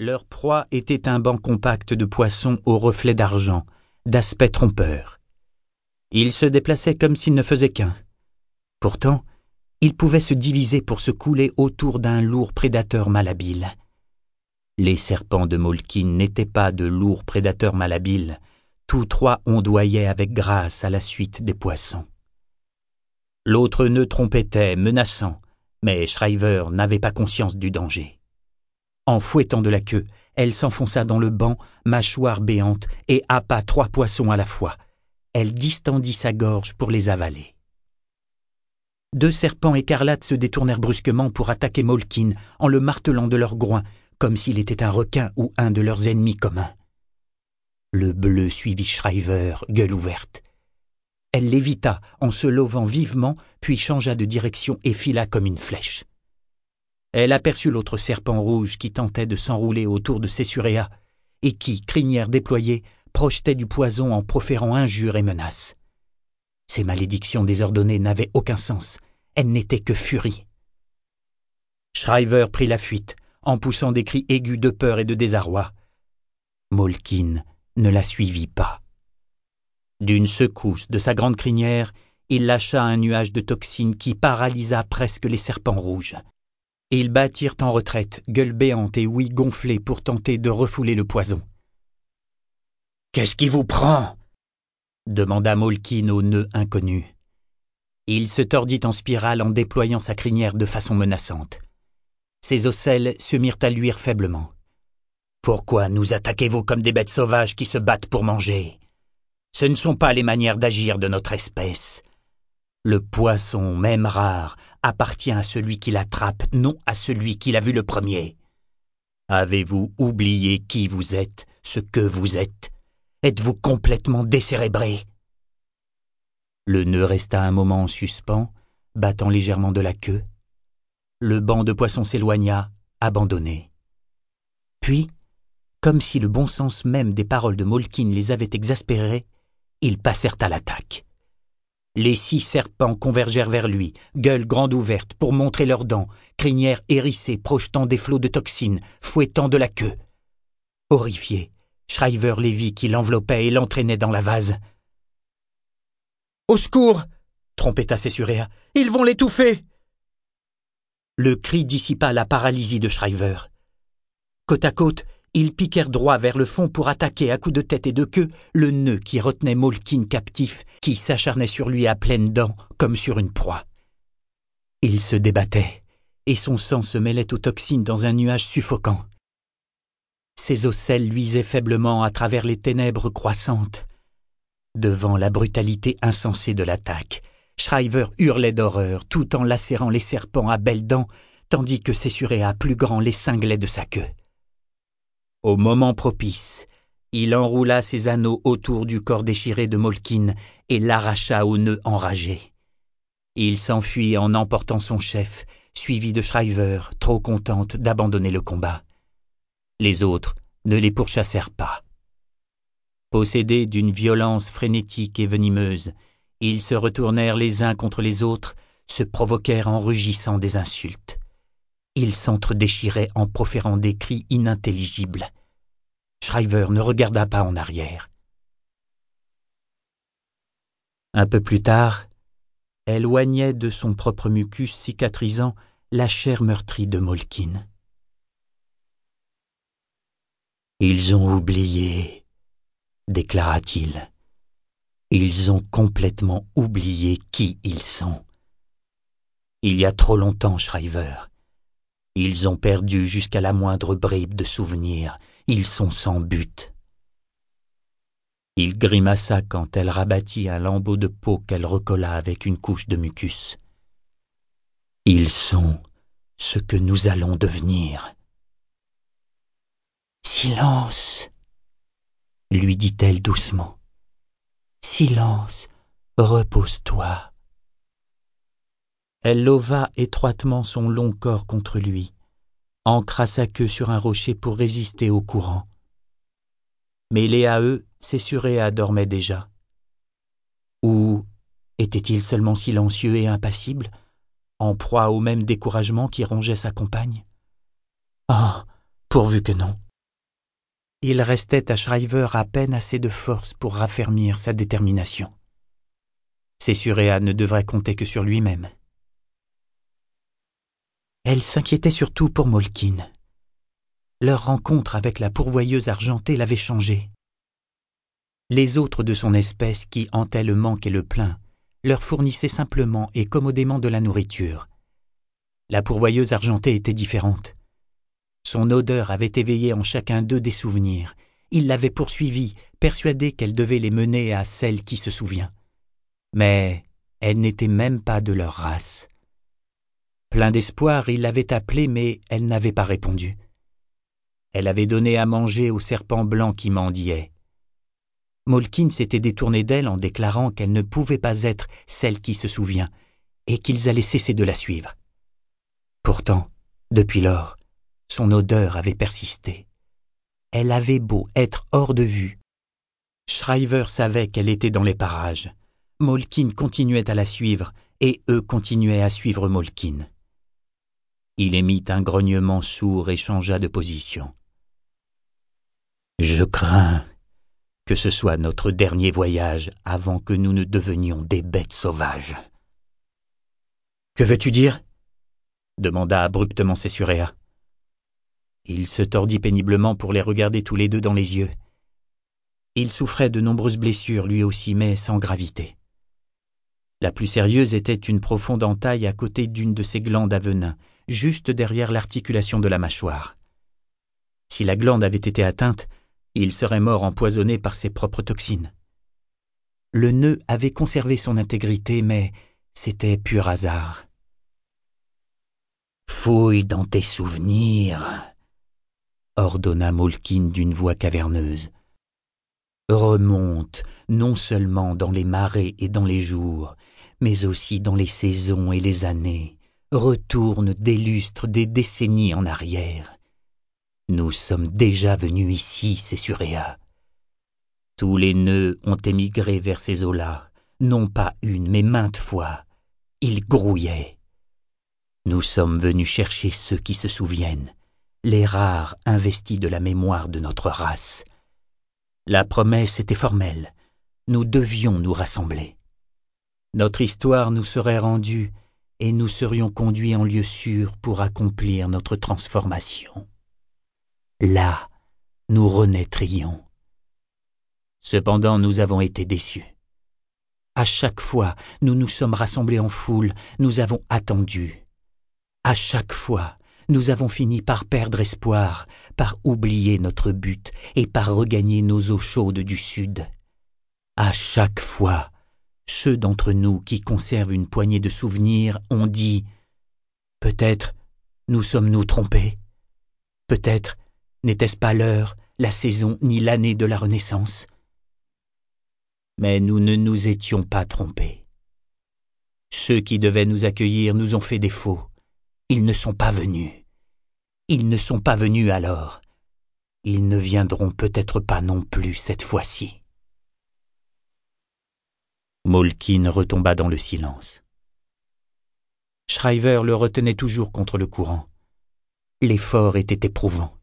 Leur proie était un banc compact de poissons aux reflets d'argent, d'aspect trompeur. Ils se déplaçaient comme s'ils ne faisaient qu'un. Pourtant, ils pouvaient se diviser pour se couler autour d'un lourd prédateur malhabile. Les serpents de Molkin n'étaient pas de lourds prédateurs malhabiles, tous trois ondoyaient avec grâce à la suite des poissons. L'autre nœud trompettait, menaçant, mais Shriver n'avait pas conscience du danger. En fouettant de la queue, elle s'enfonça dans le banc, mâchoire béante, et happa trois poissons à la fois. Elle distendit sa gorge pour les avaler. Deux serpents écarlates se détournèrent brusquement pour attaquer Molkin en le martelant de leurs groins, comme s'il était un requin ou un de leurs ennemis communs. Le bleu suivit Shriver, gueule ouverte. Elle l'évita en se levant vivement, puis changea de direction et fila comme une flèche. Elle aperçut l'autre serpent rouge qui tentait de s'enrouler autour de Cessurea et qui, crinière déployée, projetait du poison en proférant injures et menaces. Ces malédictions désordonnées n'avaient aucun sens, elles n'étaient que furie. Shriver prit la fuite, en poussant des cris aigus de peur et de désarroi. Molkin ne la suivit pas. D'une secousse de sa grande crinière, il lâcha un nuage de toxines qui paralysa presque les serpents rouges. Ils battirent en retraite, gueule béante et ouïes gonflées pour tenter de refouler le poison. Qu'est-ce qui vous prend? demanda Molkin au nœud inconnu. Il se tordit en spirale en déployant sa crinière de façon menaçante. Ses ocelles se mirent à luire faiblement. Pourquoi nous attaquez-vous comme des bêtes sauvages qui se battent pour manger? Ce ne sont pas les manières d'agir de notre espèce. Le poisson, même rare, appartient à celui qui l'attrape, non à celui qui l'a vu le premier. Avez-vous oublié qui vous êtes, ce que vous êtes? Êtes-vous complètement décérébré? Le nœud resta un moment en suspens, battant légèrement de la queue. Le banc de poissons s'éloigna, abandonné. Puis, comme si le bon sens même des paroles de Molkin les avait exaspérés, ils passèrent à l'attaque. Les six serpents convergèrent vers lui, gueule grande ouverte, pour montrer leurs dents, crinières hérissées, projetant des flots de toxines, fouettant de la queue. Horrifié, Shriver les vit qui l'enveloppait et l'entraînait dans la vase. Au secours trompetta Cessurea. Ils vont l'étouffer Le cri dissipa la paralysie de Shriver. Côte à côte, ils piquèrent droit vers le fond pour attaquer à coups de tête et de queue le nœud qui retenait Molkin captif, qui s'acharnait sur lui à pleines dents, comme sur une proie. Il se débattait, et son sang se mêlait aux toxines dans un nuage suffocant. Ses ocelles luisaient faiblement à travers les ténèbres croissantes. Devant la brutalité insensée de l'attaque, Shriver hurlait d'horreur tout en lacérant les serpents à belles dents, tandis que Cessurea plus grand les cinglait de sa queue. Au moment propice, il enroula ses anneaux autour du corps déchiré de Molkin et l'arracha au nœud enragé. Il s'enfuit en emportant son chef, suivi de Shriver, trop contente d'abandonner le combat. Les autres ne les pourchassèrent pas. Possédés d'une violence frénétique et venimeuse, ils se retournèrent les uns contre les autres, se provoquèrent en rugissant des insultes. Ils s'entre-déchiraient en proférant des cris inintelligibles. Shriver ne regarda pas en arrière. Un peu plus tard, elle oignait de son propre mucus cicatrisant la chair meurtrie de Molkin. Ils ont oublié, déclara-t-il. Ils ont complètement oublié qui ils sont. Il y a trop longtemps, Shriver. Ils ont perdu jusqu'à la moindre bribe de souvenir. Ils sont sans but. Il grimaça quand elle rabattit un lambeau de peau qu'elle recolla avec une couche de mucus. Ils sont ce que nous allons devenir. Silence, lui dit-elle doucement. Silence, repose-toi. Elle leva étroitement son long corps contre lui, ancra sa queue sur un rocher pour résister au courant. Mêlé à eux, Cessurea dormait déjà. Ou était-il seulement silencieux et impassible, en proie au même découragement qui rongeait sa compagne? Ah, pourvu que non. Il restait à Shriver à peine assez de force pour raffermir sa détermination. Cessuréa ne devrait compter que sur lui-même. Elle s'inquiétait surtout pour Molkin. Leur rencontre avec la pourvoyeuse argentée l'avait changé. Les autres de son espèce qui hantaient le manque et le plein leur fournissaient simplement et commodément de la nourriture. La pourvoyeuse argentée était différente. Son odeur avait éveillé en chacun d'eux des souvenirs. Il l'avait poursuivie, persuadé qu'elle devait les mener à celle qui se souvient. Mais elle n'était même pas de leur race. Plein d'espoir, il l'avait appelée, mais elle n'avait pas répondu. Elle avait donné à manger au serpent blanc qui mendiait. Molkin s'était détourné d'elle en déclarant qu'elle ne pouvait pas être celle qui se souvient, et qu'ils allaient cesser de la suivre. Pourtant, depuis lors, son odeur avait persisté. Elle avait beau être hors de vue. Shriver savait qu'elle était dans les parages. Molkin continuait à la suivre, et eux continuaient à suivre Molkin. Il émit un grognement sourd et changea de position. Je crains que ce soit notre dernier voyage avant que nous ne devenions des bêtes sauvages. Que veux-tu dire? demanda abruptement Cessuréa. Il se tordit péniblement pour les regarder tous les deux dans les yeux. Il souffrait de nombreuses blessures lui aussi, mais sans gravité. La plus sérieuse était une profonde entaille à côté d'une de ses glandes à venin, juste derrière l'articulation de la mâchoire. Si la glande avait été atteinte, il serait mort empoisonné par ses propres toxines. Le nœud avait conservé son intégrité, mais c'était pur hasard. Fouille dans tes souvenirs, ordonna Molkin d'une voix caverneuse. Remonte non seulement dans les marées et dans les jours, mais aussi dans les saisons et les années. Retourne des lustres, des décennies en arrière. Nous sommes déjà venus ici, Cessuréa. Tous les nœuds ont émigré vers ces eaux-là, non pas une, mais maintes fois. Ils grouillaient. Nous sommes venus chercher ceux qui se souviennent, les rares investis de la mémoire de notre race. La promesse était formelle. Nous devions nous rassembler. Notre histoire nous serait rendue et nous serions conduits en lieu sûr pour accomplir notre transformation. Là, nous renaîtrions. Cependant, nous avons été déçus. À chaque fois, nous nous sommes rassemblés en foule, nous avons attendu. À chaque fois, nous avons fini par perdre espoir, par oublier notre but et par regagner nos eaux chaudes du sud. À chaque fois, ceux d'entre nous qui conservent une poignée de souvenirs ont dit Peut-être nous sommes-nous trompés Peut-être N'était-ce pas l'heure, la saison ni l'année de la Renaissance Mais nous ne nous étions pas trompés. Ceux qui devaient nous accueillir nous ont fait défaut. Ils ne sont pas venus. Ils ne sont pas venus alors. Ils ne viendront peut-être pas non plus cette fois-ci. Molkin retomba dans le silence. Shriver le retenait toujours contre le courant. L'effort était éprouvant.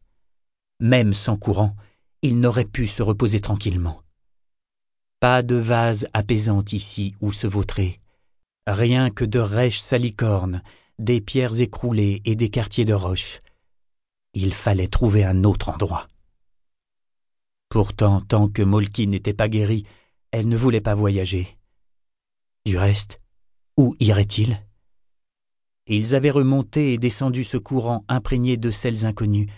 Même sans courant, il n'aurait pu se reposer tranquillement. Pas de vase apaisante ici où se vautrer, rien que de rêches salicornes, des pierres écroulées et des quartiers de roches. Il fallait trouver un autre endroit. Pourtant, tant que Molki n'était pas guéri, elle ne voulait pas voyager. Du reste, où irait-il Ils avaient remonté et descendu ce courant imprégné de sels inconnus,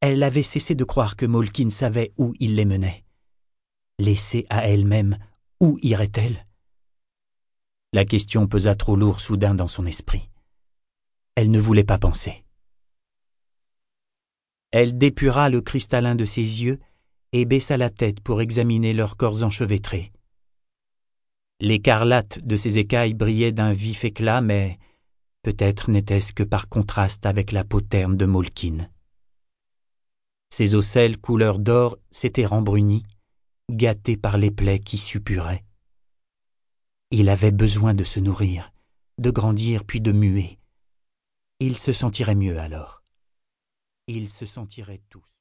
elle avait cessé de croire que Molkin savait où il les menait. Laissée à elle-même, où irait-elle La question pesa trop lourd soudain dans son esprit. Elle ne voulait pas penser. Elle dépura le cristallin de ses yeux et baissa la tête pour examiner leurs corps enchevêtrés. L'écarlate de ses écailles brillait d'un vif éclat, mais peut-être n'était-ce que par contraste avec la peau terne de Molkin. Ses ocelles couleur d'or s'étaient rembrunis, gâtés par les plaies qui suppuraient. Il avait besoin de se nourrir, de grandir puis de muer. Il se sentirait mieux alors. Ils se sentiraient tous.